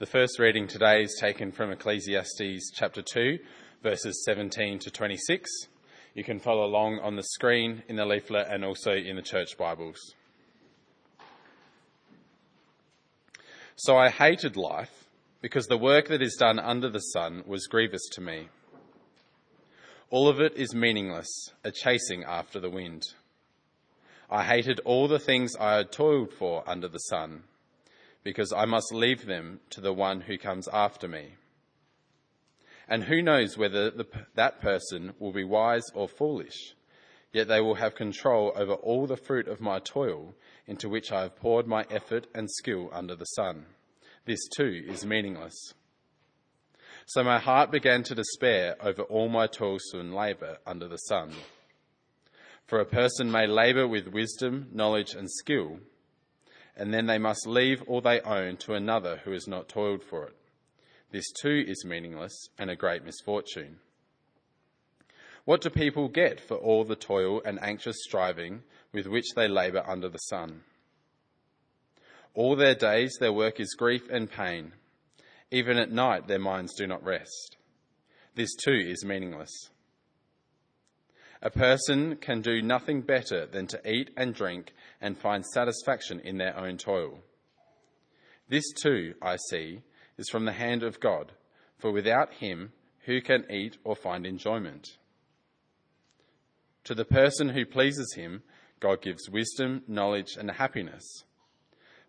The first reading today is taken from Ecclesiastes chapter 2, verses 17 to 26. You can follow along on the screen, in the leaflet, and also in the church Bibles. So I hated life because the work that is done under the sun was grievous to me. All of it is meaningless, a chasing after the wind. I hated all the things I had toiled for under the sun because I must leave them to the one who comes after me. And who knows whether the, that person will be wise or foolish, yet they will have control over all the fruit of my toil into which I have poured my effort and skill under the sun. This too is meaningless. So my heart began to despair over all my toilsome and labour under the sun. For a person may labour with wisdom, knowledge, and skill and then they must leave all they own to another who has not toiled for it. This too is meaningless and a great misfortune. What do people get for all the toil and anxious striving with which they labour under the sun? All their days their work is grief and pain. Even at night their minds do not rest. This too is meaningless. A person can do nothing better than to eat and drink and find satisfaction in their own toil. This too, I see, is from the hand of God, for without him, who can eat or find enjoyment? To the person who pleases him, God gives wisdom, knowledge, and happiness.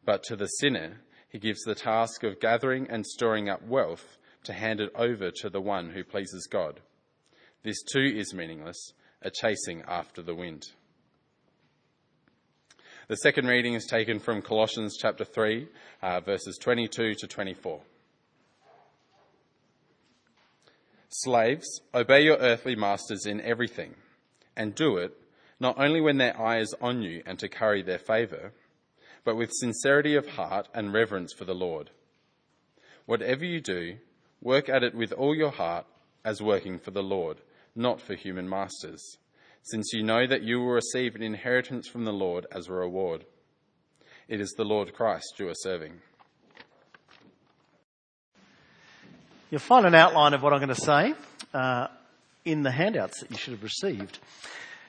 But to the sinner, he gives the task of gathering and storing up wealth to hand it over to the one who pleases God. This too is meaningless a chasing after the wind. The second reading is taken from Colossians chapter 3, uh, verses 22 to 24. Slaves, obey your earthly masters in everything, and do it not only when their eye is on you and to curry their favour, but with sincerity of heart and reverence for the Lord. Whatever you do, work at it with all your heart as working for the Lord not for human masters, since you know that you will receive an inheritance from the Lord as a reward. It is the Lord Christ you are serving. You'll find an outline of what I'm going to say uh, in the handouts that you should have received.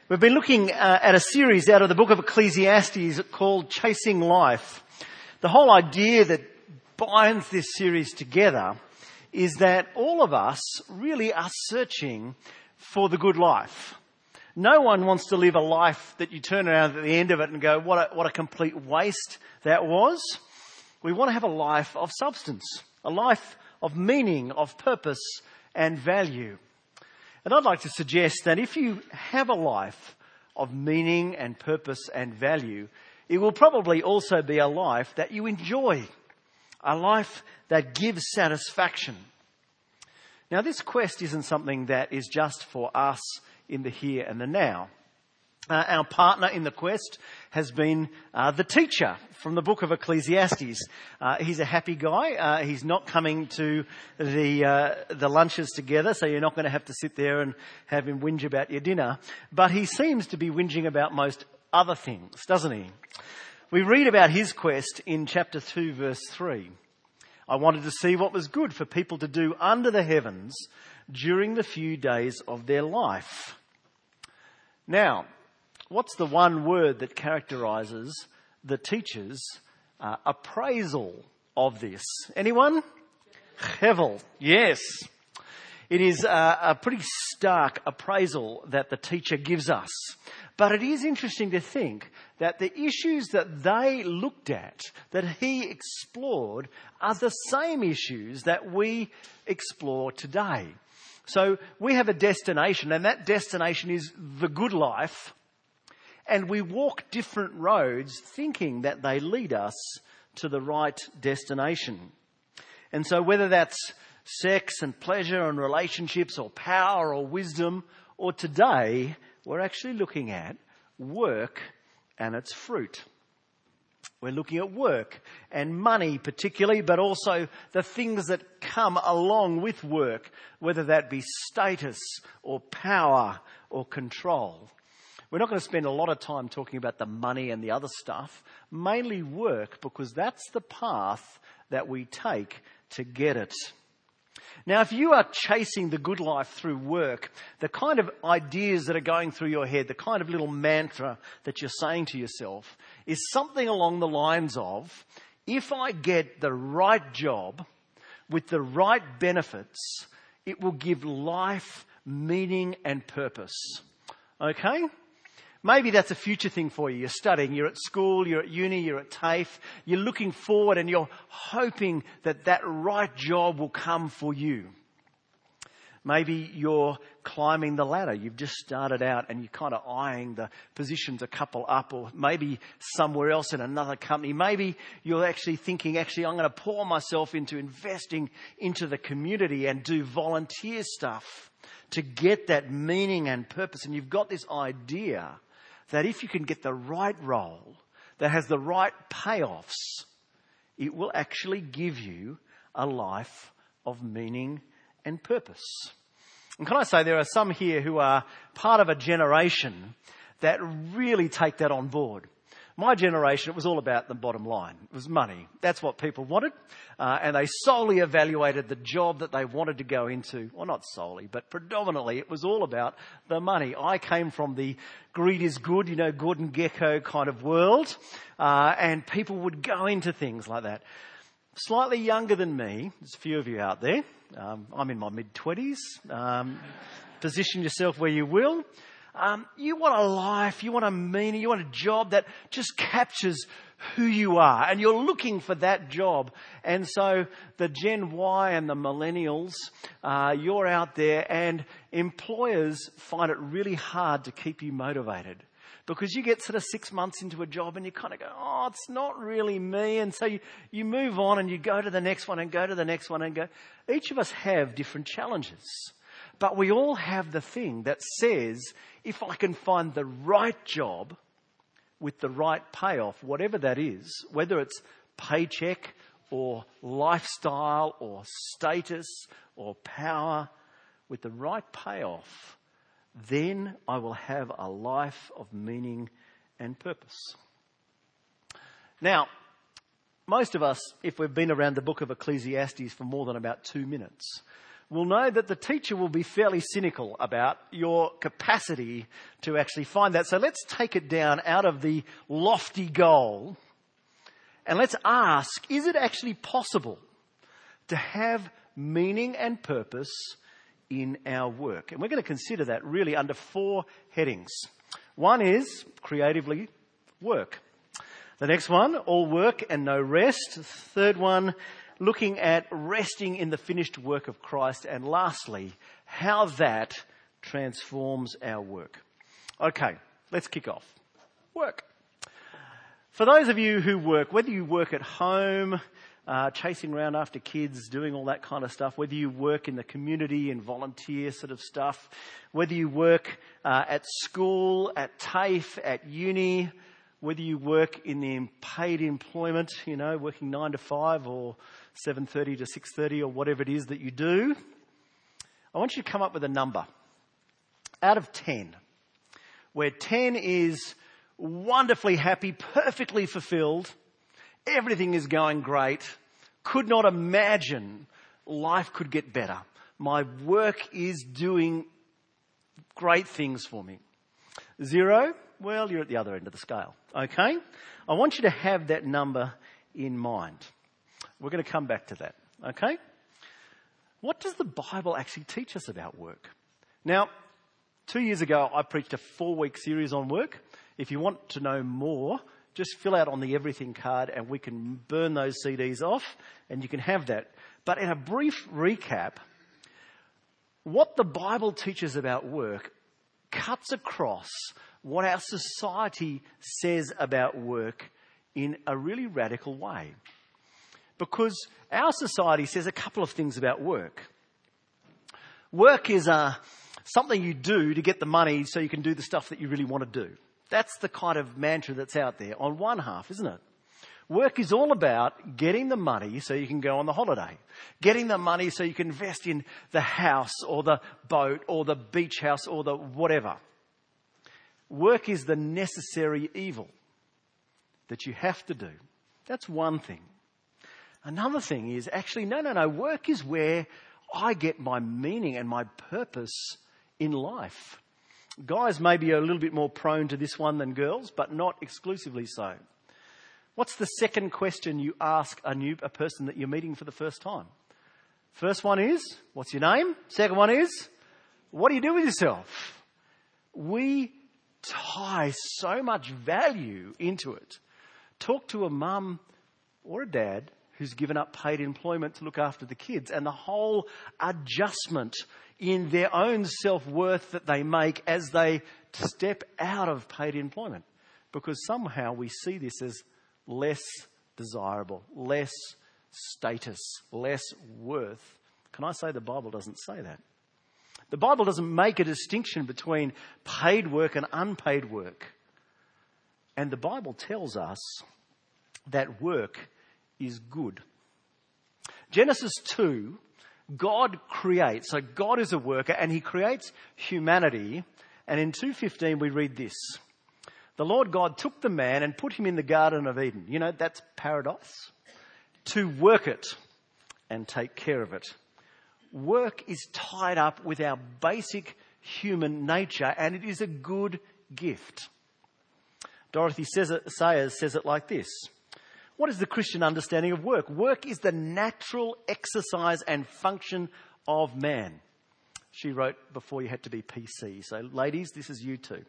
We've been looking uh, at a series out of the book of Ecclesiastes called Chasing Life. The whole idea that binds this series together is that all of us really are searching for the good life. No one wants to live a life that you turn around at the end of it and go, what a, what a complete waste that was. We want to have a life of substance, a life of meaning, of purpose and value. And I'd like to suggest that if you have a life of meaning and purpose and value, it will probably also be a life that you enjoy, a life that gives satisfaction. Now, this quest isn't something that is just for us in the here and the now. Uh, our partner in the quest has been uh, the teacher from the book of Ecclesiastes. Uh, he's a happy guy. Uh, he's not coming to the uh, the lunches together, so you're not going to have to sit there and have him whinge about your dinner. But he seems to be whinging about most other things, doesn't he? We read about his quest in chapter two, verse three. I wanted to see what was good for people to do under the heavens during the few days of their life. Now, what's the one word that characterizes the teacher's uh, appraisal of this? Anyone? Hevel. Yes. It is a, a pretty stark appraisal that the teacher gives us. But it is interesting to think that the issues that they looked at, that he explored, are the same issues that we explore today. So we have a destination, and that destination is the good life, and we walk different roads thinking that they lead us to the right destination. And so whether that's sex and pleasure and relationships or power or wisdom, or today we're actually looking at work and its fruit. We're looking at work and money particularly, but also the things that come along with work, whether that be status or power or control. We're not going to spend a lot of time talking about the money and the other stuff, mainly work, because that's the path that we take to get it. Now, if you are chasing the good life through work, the kind of ideas that are going through your head, the kind of little mantra that you're saying to yourself is something along the lines of, if I get the right job with the right benefits, it will give life meaning and purpose. Okay? Maybe that's a future thing for you. You're studying, you're at school, you're at uni, you're at TAFE, you're looking forward and you're hoping that that right job will come for you. Maybe you're climbing the ladder. You've just started out and you're kind of eyeing the positions a couple up or maybe somewhere else in another company. Maybe you're actually thinking, actually, I'm going to pour myself into investing into the community and do volunteer stuff to get that meaning and purpose. And you've got this idea that if you can get the right role that has the right payoffs, it will actually give you a life of meaning and purpose. And can I say there are some here who are part of a generation that really take that on board. My generation, it was all about the bottom line. It was money. That's what people wanted. Uh, and they solely evaluated the job that they wanted to go into. Well, not solely, but predominantly it was all about the money. I came from the greed is good, you know, Gordon Gekko kind of world. Uh, and people would go into things like that. Slightly younger than me, there's a few of you out there. Um, I'm in my mid 20s. Um, position yourself where you will. Um, you want a life, you want a meaning, you want a job that just captures who you are, and you're looking for that job. And so the Gen Y and the millennials, uh, you're out there, and employers find it really hard to keep you motivated because you get sort of six months into a job and you kind of go, oh, it's not really me. And so you, you move on and you go to the next one and go to the next one and go. Each of us have different challenges. But we all have the thing that says, if I can find the right job with the right payoff, whatever that is, whether it's paycheck or lifestyle or status or power, with the right payoff, then I will have a life of meaning and purpose. Now, most of us, if we've been around the book of Ecclesiastes for more than about two minutes, will know that the teacher will be fairly cynical about your capacity to actually find that. So let's take it down out of the lofty goal and let's ask, is it actually possible to have meaning and purpose in our work? And we're going to consider that really under four headings. One is creatively work. The next one, all work and no rest. Third one, looking at resting in the finished work of Christ. And lastly, how that transforms our work. Okay, let's kick off. Work. For those of you who work, whether you work at home, uh, chasing around after kids, doing all that kind of stuff, whether you work in the community and volunteer sort of stuff, whether you work uh, at school, at TAFE, at uni, whether you work in the paid employment, you know, working nine to five or 7.30 to 6.30 or whatever it is that you do, I want you to come up with a number out of 10, where 10 is wonderfully happy, perfectly fulfilled, everything is going great, could not imagine life could get better. My work is doing great things for me. Zero, well, you're at the other end of the scale. Okay? I want you to have that number in mind. We're going to come back to that. Okay? What does the Bible actually teach us about work? Now, two years ago, I preached a four week series on work. If you want to know more, just fill out on the everything card and we can burn those CDs off and you can have that. But in a brief recap, what the Bible teaches about work cuts across what our society says about work in a really radical way. Because our society says a couple of things about work. Work is uh, something you do to get the money so you can do the stuff that you really want to do. That's the kind of mantra that's out there on one half, isn't it? Work is all about getting the money so you can go on the holiday. Getting the money so you can invest in the house or the boat or the beach house or the whatever. Work is the necessary evil that you have to do. That's one thing. Another thing is actually, no, no, no, work is where I get my meaning and my purpose in life. Guys may be a little bit more prone to this one than girls, but not exclusively so. What's the second question you ask a new a person that you're meeting for the first time? First one is, what's your name? Second one is, what do you do with yourself? We tie so much value into it. Talk to a mum or a dad who's given up paid employment to look after the kids and the whole adjustment in their own self-worth that they make as they step out of paid employment. Because somehow we see this as less desirable, less status, less worth. Can I say the Bible doesn't say that? The Bible doesn't make a distinction between paid work and unpaid work. And the Bible tells us that work is good. Genesis 2, God creates. So God is a worker and he creates humanity. And in 2.15 we read this. The Lord God took the man and put him in the Garden of Eden. You know, that's paradise. To work it and take care of it. Work is tied up with our basic human nature and it is a good gift. Dorothy Sayers says it like this. What is the Christian understanding of work? Work is the natural exercise and function of man. She wrote before you had to be PC. So, ladies, this is you too.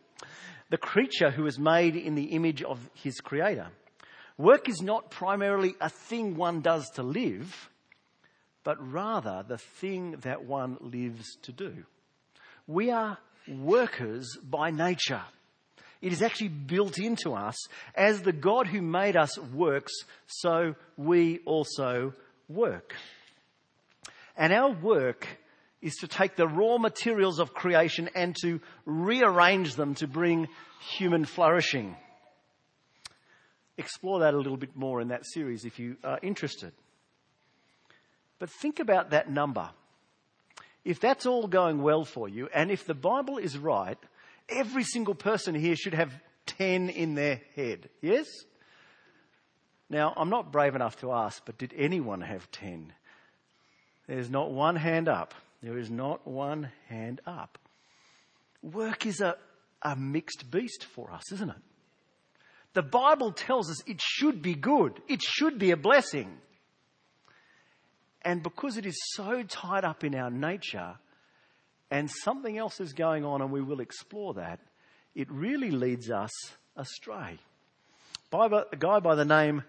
The creature who is made in the image of his creator. Work is not primarily a thing one does to live, but rather the thing that one lives to do. We are workers by nature. It is actually built into us. As the God who made us works, so we also work. And our work is to take the raw materials of creation and to rearrange them to bring human flourishing. Explore that a little bit more in that series if you are interested. But think about that number. If that's all going well for you, and if the Bible is right, Every single person here should have 10 in their head. Yes? Now, I'm not brave enough to ask, but did anyone have 10? There's not one hand up. There is not one hand up. Work is a, a mixed beast for us, isn't it? The Bible tells us it should be good. It should be a blessing. And because it is so tied up in our nature, and something else is going on, and we will explore that, it really leads us astray. By A guy by the name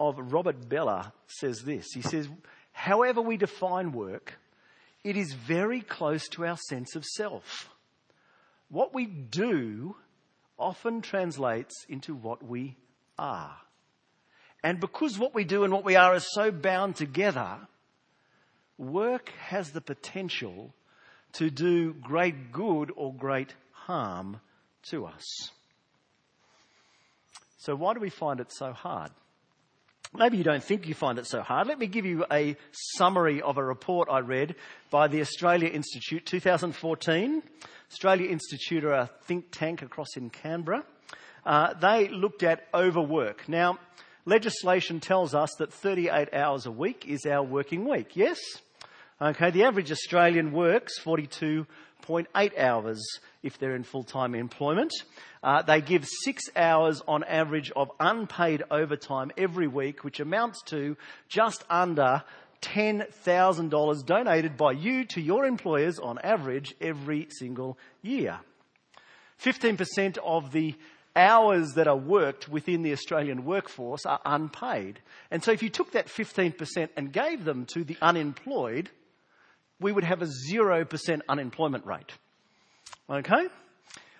of Robert Bellah says this. He says, however we define work, it is very close to our sense of self. What we do often translates into what we are. And because what we do and what we are is so bound together, work has the potential to do great good or great harm to us. So why do we find it so hard? Maybe you don't think you find it so hard. Let me give you a summary of a report I read by the Australia Institute 2014. Australia Institute are a think tank across in Canberra. Uh, they looked at overwork. Now, legislation tells us that 38 hours a week is our working week, yes? Okay, the average Australian works 42.8 hours if they're in full-time employment. Uh, they give six hours on average of unpaid overtime every week, which amounts to just under $10,000 donated by you to your employers on average every single year. 15% of the hours that are worked within the Australian workforce are unpaid. And so if you took that 15% and gave them to the unemployed, we would have a 0% unemployment rate. Okay?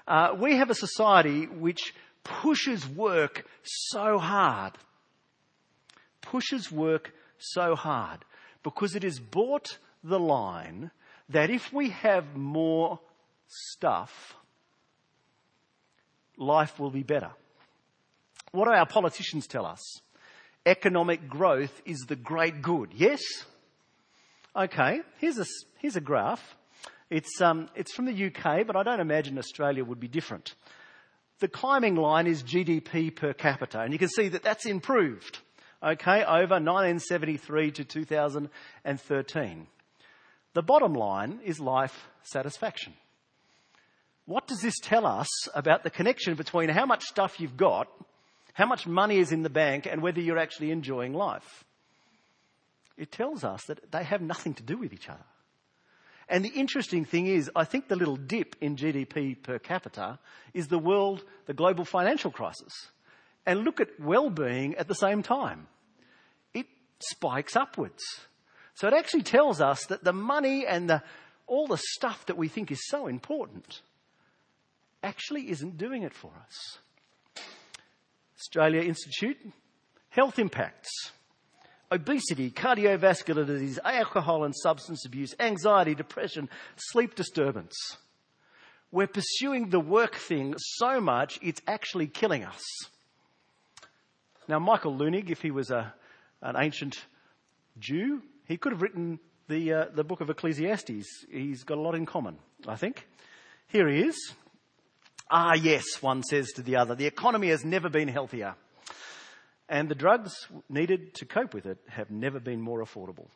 Uh, we have a society which pushes work so hard. Pushes work so hard because it has bought the line that if we have more stuff, life will be better. What do our politicians tell us? Economic growth is the great good. Yes? Okay, here's a, here's a graph. It's, um, it's from the UK, but I don't imagine Australia would be different. The climbing line is GDP per capita, and you can see that that's improved okay, over 1973 to 2013. The bottom line is life satisfaction. What does this tell us about the connection between how much stuff you've got, how much money is in the bank, and whether you're actually enjoying life? It tells us that they have nothing to do with each other. And the interesting thing is, I think the little dip in GDP per capita is the world, the global financial crisis. And look at well-being at the same time. It spikes upwards. So it actually tells us that the money and the, all the stuff that we think is so important actually isn't doing it for us. Australia Institute, health impacts obesity, cardiovascular disease, alcohol and substance abuse, anxiety, depression, sleep disturbance. We're pursuing the work thing so much, it's actually killing us. Now, Michael Leunig, if he was a, an ancient Jew, he could have written the, uh, the book of Ecclesiastes. He's got a lot in common, I think. Here he is. Ah, yes, one says to the other, the economy has never been healthier. And the drugs needed to cope with it have never been more affordable.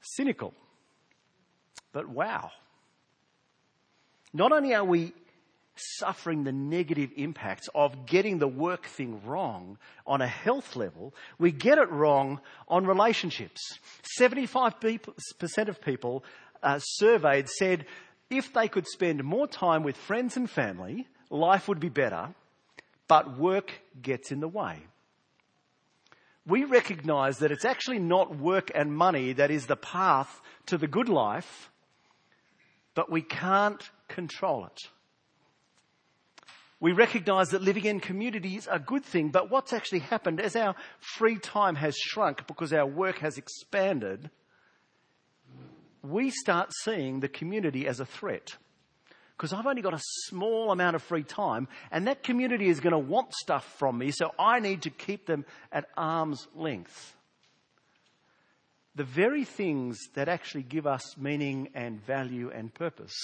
Cynical. But wow. Not only are we suffering the negative impacts of getting the work thing wrong on a health level, we get it wrong on relationships. 75% of people uh, surveyed said if they could spend more time with friends and family, life would be better but work gets in the way. We recognize that it's actually not work and money that is the path to the good life, but we can't control it. We recognize that living in community is a good thing, but what's actually happened as our free time has shrunk because our work has expanded, we start seeing the community as a threat because I've only got a small amount of free time and that community is going to want stuff from me, so I need to keep them at arm's length. The very things that actually give us meaning and value and purpose,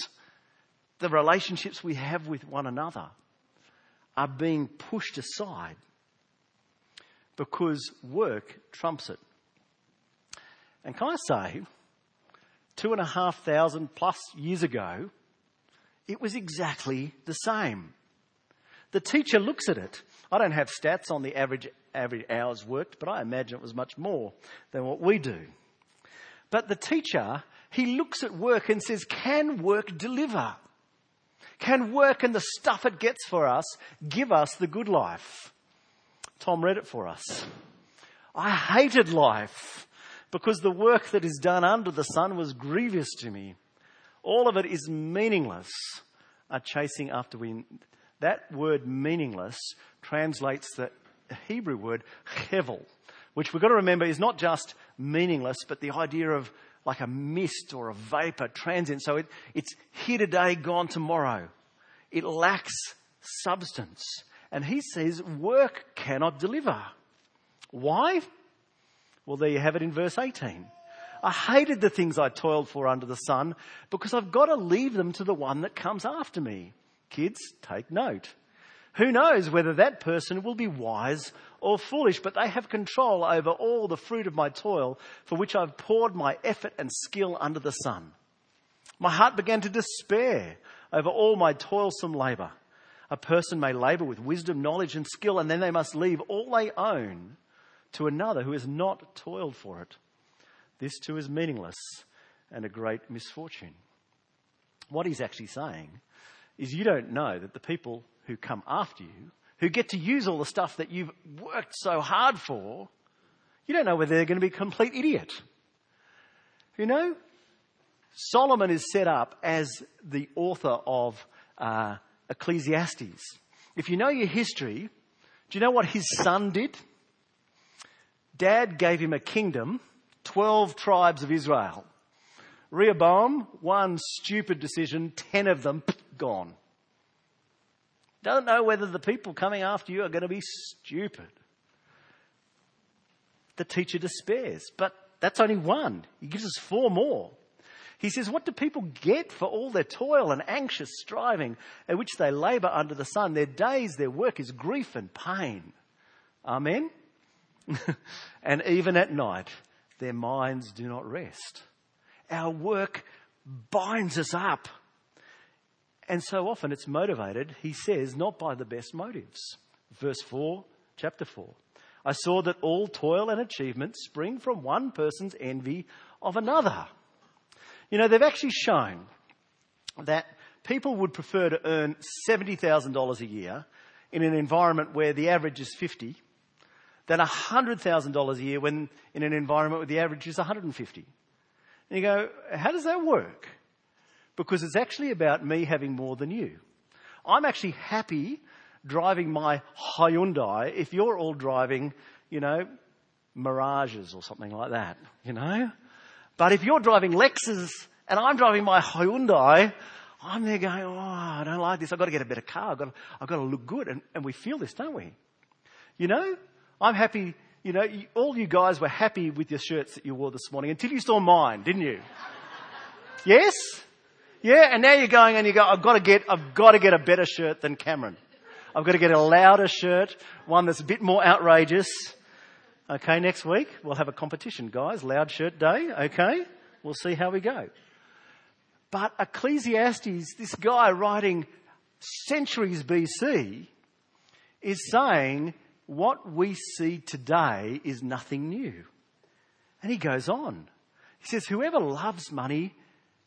the relationships we have with one another, are being pushed aside because work trumps it. And can I say, two and a half thousand plus years ago, it was exactly the same. The teacher looks at it. I don't have stats on the average, average hours worked, but I imagine it was much more than what we do. But the teacher, he looks at work and says, can work deliver? Can work and the stuff it gets for us give us the good life? Tom read it for us. I hated life because the work that is done under the sun was grievous to me. All of it is meaningless, are chasing after wind. That word meaningless translates the Hebrew word hevel, which we've got to remember is not just meaningless, but the idea of like a mist or a vapor, transient. So it, it's here today, gone tomorrow. It lacks substance. And he says work cannot deliver. Why? Well, there you have it in verse 18. I hated the things I toiled for under the sun because I've got to leave them to the one that comes after me. Kids, take note. Who knows whether that person will be wise or foolish, but they have control over all the fruit of my toil for which I've poured my effort and skill under the sun. My heart began to despair over all my toilsome labour. A person may labour with wisdom, knowledge and skill and then they must leave all they own to another who has not toiled for it. This too is meaningless and a great misfortune. What he's actually saying is you don't know that the people who come after you, who get to use all the stuff that you've worked so hard for, you don't know whether they're going to be a complete idiot. You know? Solomon is set up as the author of uh, Ecclesiastes. If you know your history, do you know what his son did? Dad gave him a kingdom 12 tribes of Israel. Rehoboam, one stupid decision, 10 of them gone. Don't know whether the people coming after you are going to be stupid. The teacher despairs, but that's only one. He gives us four more. He says, What do people get for all their toil and anxious striving at which they labour under the sun? Their days, their work is grief and pain. Amen? and even at night, their minds do not rest. Our work binds us up. And so often it's motivated, he says, not by the best motives. Verse 4, chapter 4. I saw that all toil and achievement spring from one person's envy of another. You know, they've actually shown that people would prefer to earn $70,000 a year in an environment where the average is 50 than $100,000 a year when in an environment where the average is 150. And you go, how does that work? Because it's actually about me having more than you. I'm actually happy driving my Hyundai if you're all driving, you know, Mirages or something like that, you know? But if you're driving Lexus and I'm driving my Hyundai, I'm there going, oh, I don't like this. I've got to get a better car. I've got to, I've got to look good. And, and we feel this, don't we? You know, I'm happy, you know, all you guys were happy with your shirts that you wore this morning until you saw mine, didn't you? yes? Yeah, and now you're going and you go, I've got to get, I've got to get a better shirt than Cameron. I've got to get a louder shirt, one that's a bit more outrageous. Okay, next week we'll have a competition, guys. Loud shirt day. Okay, we'll see how we go. But Ecclesiastes, this guy writing centuries BC, is saying what we see today is nothing new. And he goes on. He says, whoever loves money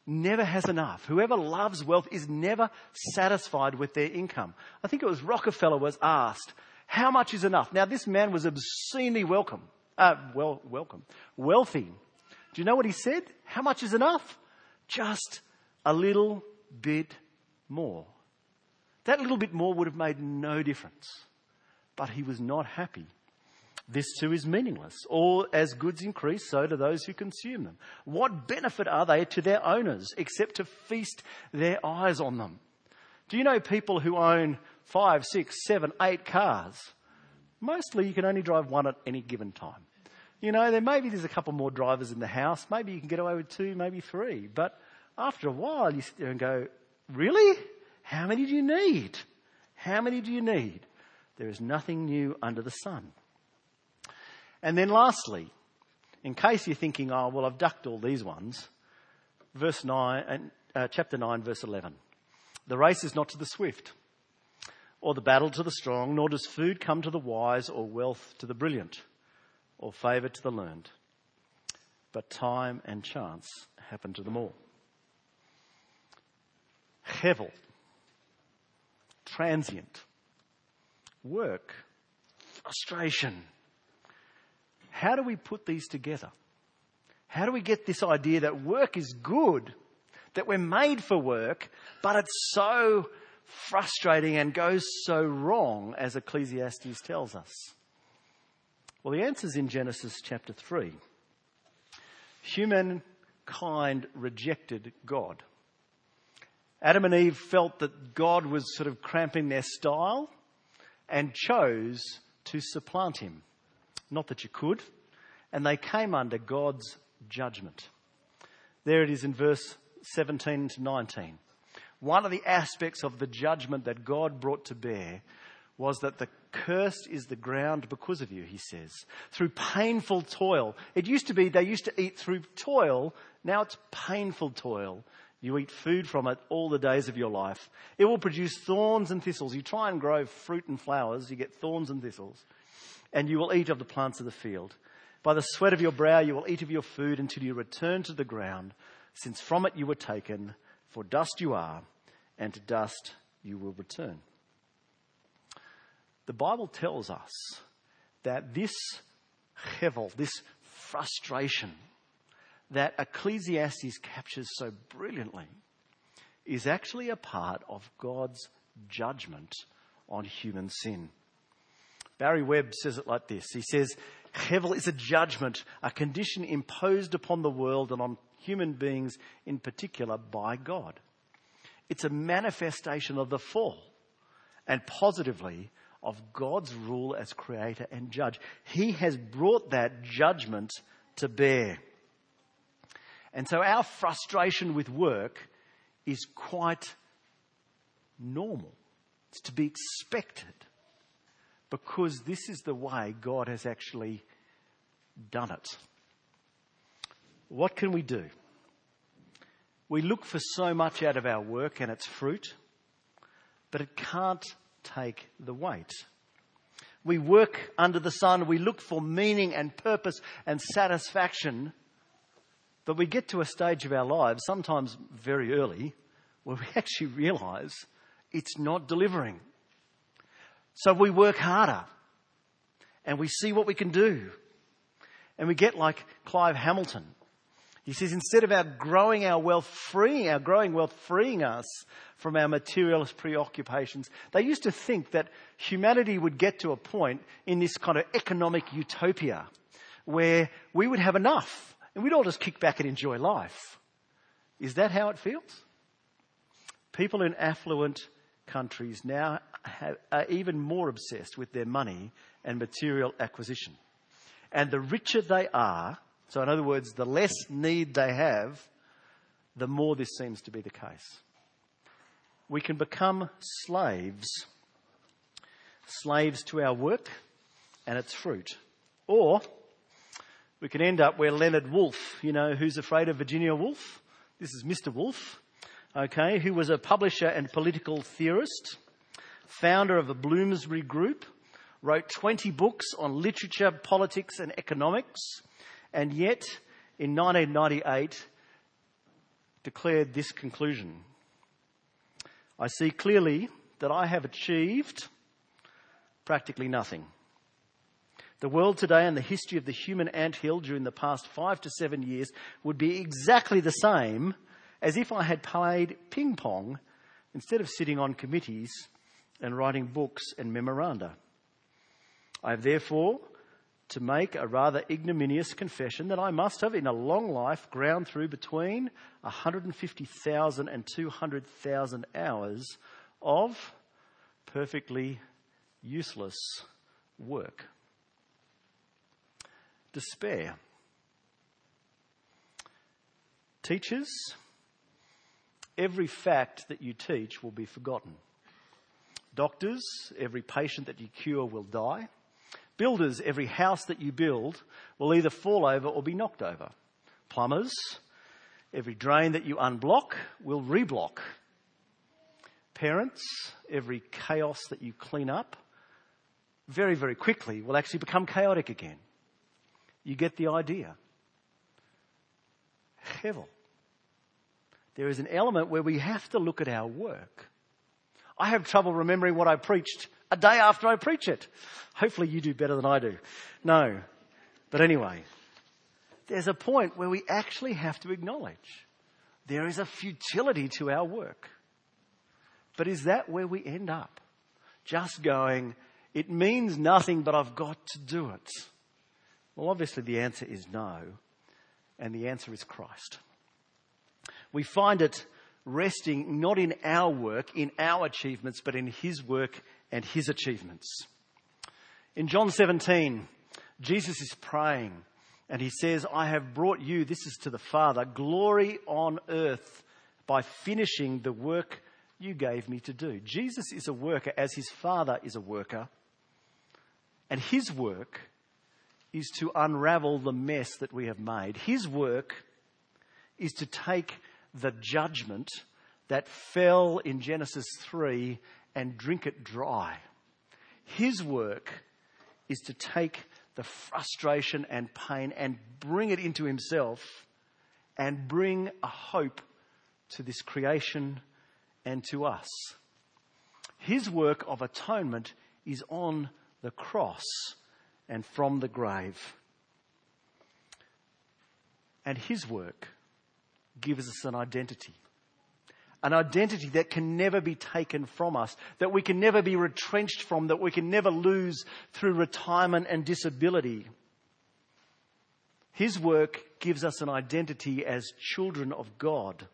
never has enough. Whoever loves wealth is never satisfied with their income. I think it was Rockefeller was asked, how much is enough? Now this man was obscenely welcome, uh, well, welcome, wealthy. Do you know what he said? How much is enough? Just a little bit more. That little bit more would have made no difference. But he was not happy this too is meaningless. Or as goods increase, so do those who consume them. What benefit are they to their owners except to feast their eyes on them? Do you know people who own five, six, seven, eight cars? Mostly you can only drive one at any given time. You know, there maybe there's a couple more drivers in the house. Maybe you can get away with two, maybe three. But after a while, you sit there and go, really? How many do you need? How many do you need? There is nothing new under the sun. And then lastly, in case you're thinking, oh, well, I've ducked all these ones, verse 9, uh, chapter 9, verse 11. The race is not to the swift, or the battle to the strong, nor does food come to the wise, or wealth to the brilliant, or favour to the learned. But time and chance happen to them all. Hevel, transient, work, frustration, how do we put these together? How do we get this idea that work is good, that we're made for work, but it's so frustrating and goes so wrong as Ecclesiastes tells us? Well, the answer's in Genesis chapter 3. Humankind rejected God. Adam and Eve felt that God was sort of cramping their style and chose to supplant him. Not that you could. And they came under God's judgment. There it is in verse 17 to 19. One of the aspects of the judgment that God brought to bear was that the cursed is the ground because of you, he says, through painful toil. It used to be they used to eat through toil. Now it's painful toil. You eat food from it all the days of your life. It will produce thorns and thistles. You try and grow fruit and flowers, you get thorns and thistles and you will eat of the plants of the field. By the sweat of your brow you will eat of your food until you return to the ground, since from it you were taken, for dust you are, and to dust you will return. The Bible tells us that this hevel, this frustration that Ecclesiastes captures so brilliantly, is actually a part of God's judgment on human sin. Barry Webb says it like this. He says, Hevel is a judgment, a condition imposed upon the world and on human beings in particular by God. It's a manifestation of the fall and positively of God's rule as creator and judge. He has brought that judgment to bear. And so our frustration with work is quite normal. It's to be expected. because this is the way God has actually done it. What can we do? We look for so much out of our work and its fruit, but it can't take the weight. We work under the sun, we look for meaning and purpose and satisfaction, but we get to a stage of our lives, sometimes very early, where we actually realize it's not delivering. So we work harder and we see what we can do. And we get like Clive Hamilton. He says instead of our growing our wealth freeing, our growing wealth freeing us from our materialist preoccupations, they used to think that humanity would get to a point in this kind of economic utopia where we would have enough and we'd all just kick back and enjoy life. Is that how it feels? People in affluent countries now have, are even more obsessed with their money and material acquisition. And the richer they are, so in other words, the less need they have, the more this seems to be the case. We can become slaves, slaves to our work and its fruit. Or we can end up where Leonard Woolf, you know, who's afraid of Virginia Woolf? This is Mr. Woolf okay, who was a publisher and political theorist, founder of the Bloomsbury Group, wrote 20 books on literature, politics, and economics, and yet in 1998 declared this conclusion I see clearly that I have achieved practically nothing. The world today and the history of the human anthill during the past five to seven years would be exactly the same as if I had played ping pong instead of sitting on committees and writing books and memoranda. I have therefore to make a rather ignominious confession that I must have in a long life ground through between 150,000 and 200,000 hours of perfectly useless work. Despair. Teachers, every fact that you teach will be forgotten. Doctors, every patient that you cure will die. Builders, every house that you build will either fall over or be knocked over. Plumbers, every drain that you unblock will reblock. Parents, every chaos that you clean up very, very quickly will actually become chaotic again. You get the idea. Hevel there is an element where we have to look at our work. I have trouble remembering what I preached a day after I preach it. Hopefully you do better than I do. No. But anyway, there's a point where we actually have to acknowledge there is a futility to our work. But is that where we end up? Just going, it means nothing, but I've got to do it. Well, obviously the answer is no. And the answer is Christ. We find it resting not in our work, in our achievements, but in His work and His achievements. In John 17, Jesus is praying and He says, I have brought you, this is to the Father, glory on earth by finishing the work you gave me to do. Jesus is a worker as His Father is a worker. And His work is to unravel the mess that we have made. His work is to take the judgment that fell in Genesis 3 and drink it dry. His work is to take the frustration and pain and bring it into himself and bring a hope to this creation and to us. His work of atonement is on the cross and from the grave. And his work gives us an identity. An identity that can never be taken from us, that we can never be retrenched from, that we can never lose through retirement and disability. His work gives us an identity as children of God.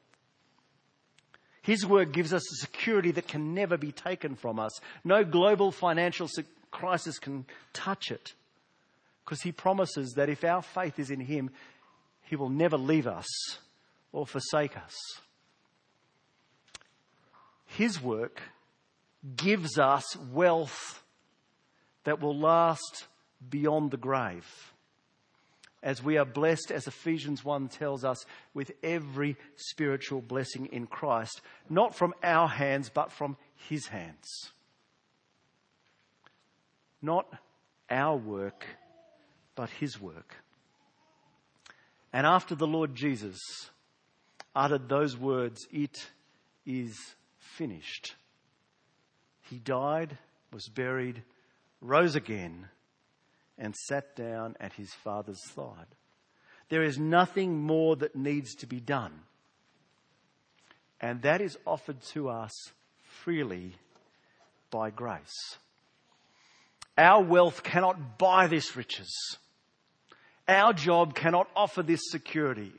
His work gives us a security that can never be taken from us. No global financial crisis can touch it. Because he promises that if our faith is in him, he will never leave us or forsake us. His work gives us wealth that will last beyond the grave. As we are blessed, as Ephesians 1 tells us, with every spiritual blessing in Christ, not from our hands, but from His hands. Not our work, but His work. And after the Lord Jesus uttered those words, it is finished. He died, was buried, rose again, and sat down at his Father's side. There is nothing more that needs to be done. And that is offered to us freely by grace. Our wealth cannot buy this riches. Our job cannot offer this security.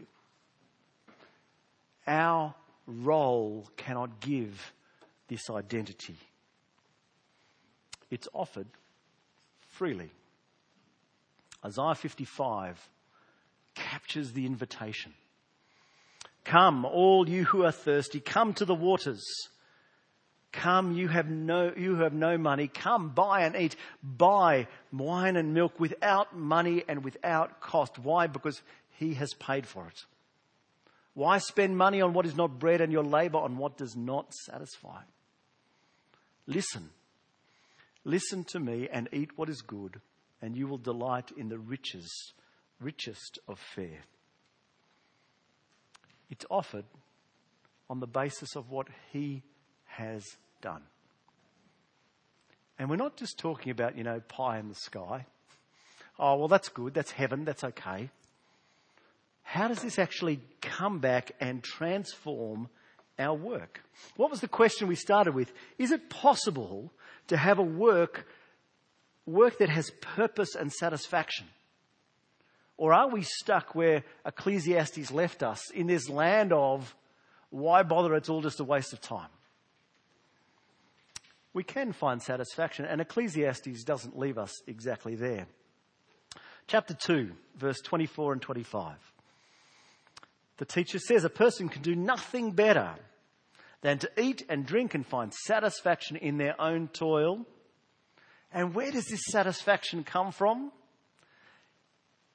Our role cannot give this identity. It's offered freely. Isaiah 55 captures the invitation. Come, all you who are thirsty, come to the waters. Come, you have no, you have no money. Come, buy and eat. Buy wine and milk without money and without cost. Why? Because he has paid for it. Why spend money on what is not bread and your labor on what does not satisfy? Listen. Listen to me and eat what is good, and you will delight in the riches, richest of fare. It's offered on the basis of what he has done. And we're not just talking about, you know, pie in the sky. Oh, well, that's good. That's heaven. That's okay. How does this actually come back and transform our work? What was the question we started with? Is it possible to have a work, work that has purpose and satisfaction? Or are we stuck where Ecclesiastes left us in this land of why bother? It's all just a waste of time. We can find satisfaction, and Ecclesiastes doesn't leave us exactly there. Chapter 2, verse 24 and 25. The teacher says a person can do nothing better than to eat and drink and find satisfaction in their own toil. And where does this satisfaction come from?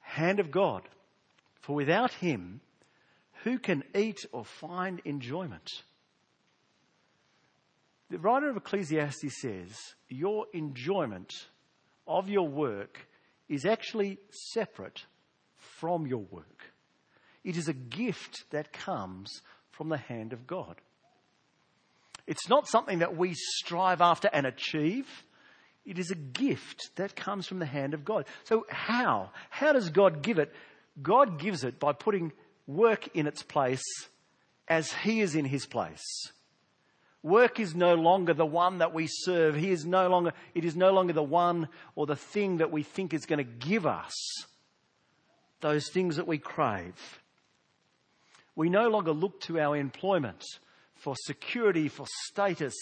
Hand of God. For without Him, who can eat or find enjoyment? The writer of Ecclesiastes says, Your enjoyment of your work is actually separate from your work. It is a gift that comes from the hand of God. It's not something that we strive after and achieve. It is a gift that comes from the hand of God. So how? How does God give it? God gives it by putting work in its place as He is in His place. Work is no longer the one that we serve. He is no longer, it is no longer the one or the thing that we think is going to give us those things that we crave. We no longer look to our employment for security, for status,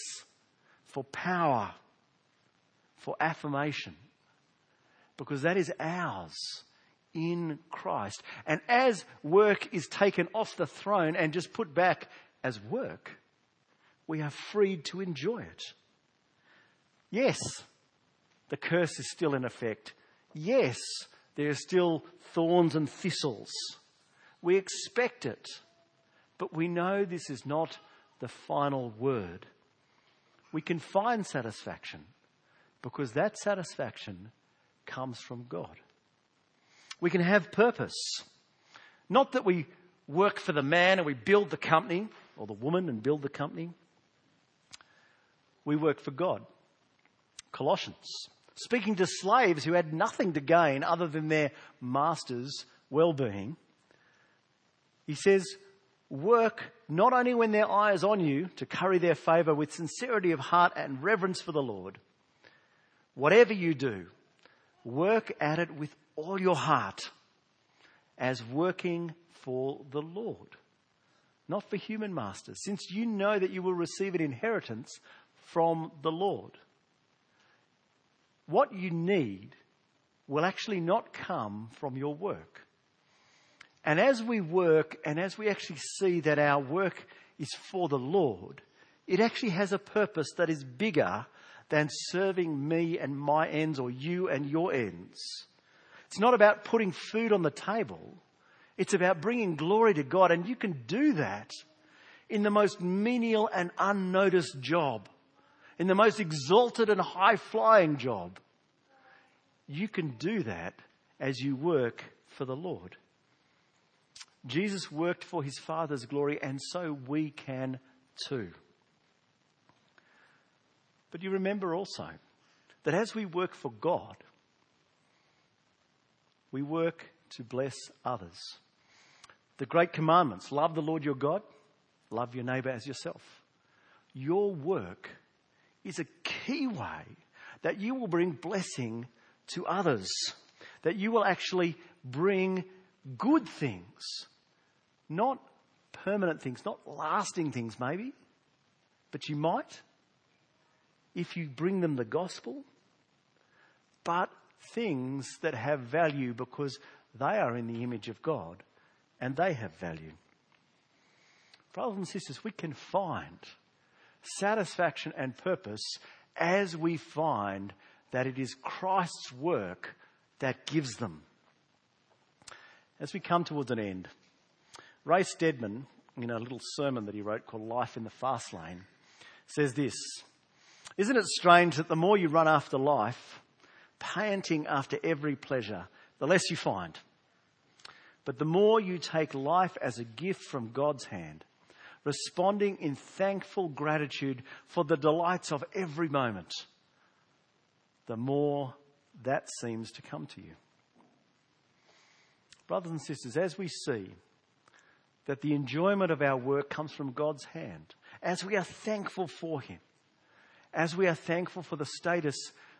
for power, for affirmation, because that is ours in Christ. And as work is taken off the throne and just put back as work, we are freed to enjoy it. Yes, the curse is still in effect. Yes, there are still thorns and thistles. We expect it. But we know this is not the final word. We can find satisfaction because that satisfaction comes from God. We can have purpose. Not that we work for the man and we build the company or the woman and build the company. We work for God. Colossians. Speaking to slaves who had nothing to gain other than their master's well-being, he says, work not only when their eye is on you to curry their favor with sincerity of heart and reverence for the Lord. Whatever you do, work at it with all your heart as working for the Lord, not for human masters, since you know that you will receive an inheritance from the Lord. What you need will actually not come from your work. And as we work and as we actually see that our work is for the Lord, it actually has a purpose that is bigger than serving me and my ends or you and your ends. It's not about putting food on the table. It's about bringing glory to God. And you can do that in the most menial and unnoticed job, in the most exalted and high flying job. You can do that as you work for the Lord. Jesus worked for his Father's glory, and so we can too. But you remember also that as we work for God, we work to bless others. The great commandments love the Lord your God, love your neighbor as yourself. Your work is a key way that you will bring blessing to others, that you will actually bring good things, not permanent things, not lasting things, maybe, but you might if you bring them the gospel, but things that have value because they are in the image of God and they have value. Brothers and sisters, we can find satisfaction and purpose as we find that it is Christ's work that gives them. As we come towards an end, Ray Stedman, in a little sermon that he wrote called Life in the Fast Lane, says this Isn't it strange that the more you run after life, panting after every pleasure, the less you find? But the more you take life as a gift from God's hand, responding in thankful gratitude for the delights of every moment, the more that seems to come to you. Brothers and sisters, as we see that the enjoyment of our work comes from God's hand, as we are thankful for Him, as we are thankful for the status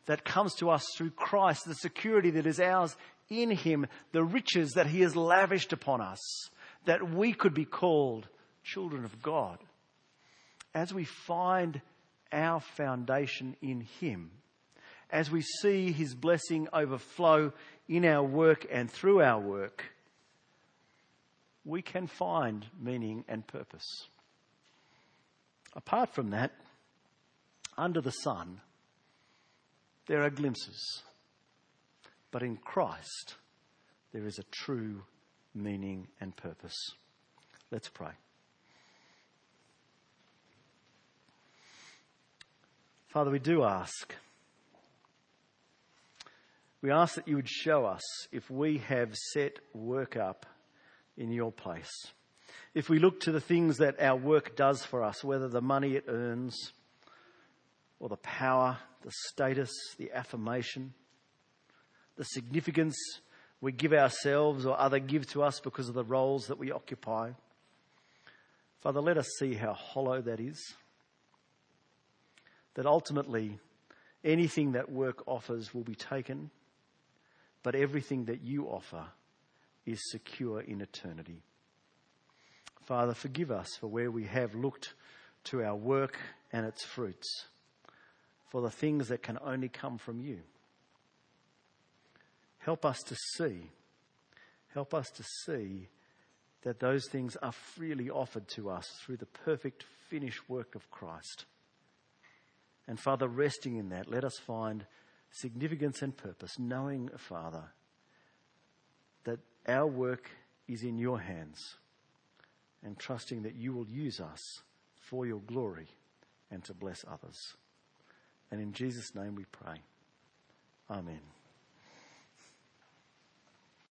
that comes to us through Christ, the security that is ours in Him, the riches that He has lavished upon us, that we could be called children of God. As we find our foundation in Him, as we see His blessing overflow in our work and through our work, we can find meaning and purpose. Apart from that, under the sun, there are glimpses. But in Christ, there is a true meaning and purpose. Let's pray. Father, we do ask. We ask that you would show us if we have set work up in your place. If we look to the things that our work does for us, whether the money it earns, or the power, the status, the affirmation, the significance we give ourselves or other give to us because of the roles that we occupy. Father, let us see how hollow that is. That ultimately, anything that work offers will be taken, but everything that you offer is secure in eternity. Father, forgive us for where we have looked to our work and its fruits for the things that can only come from you. Help us to see, help us to see that those things are freely offered to us through the perfect finished work of Christ. And Father, resting in that, let us find significance and purpose, knowing, Father, that our work is in your hands and trusting that you will use us for your glory and to bless others. And in Jesus' name we pray. Amen.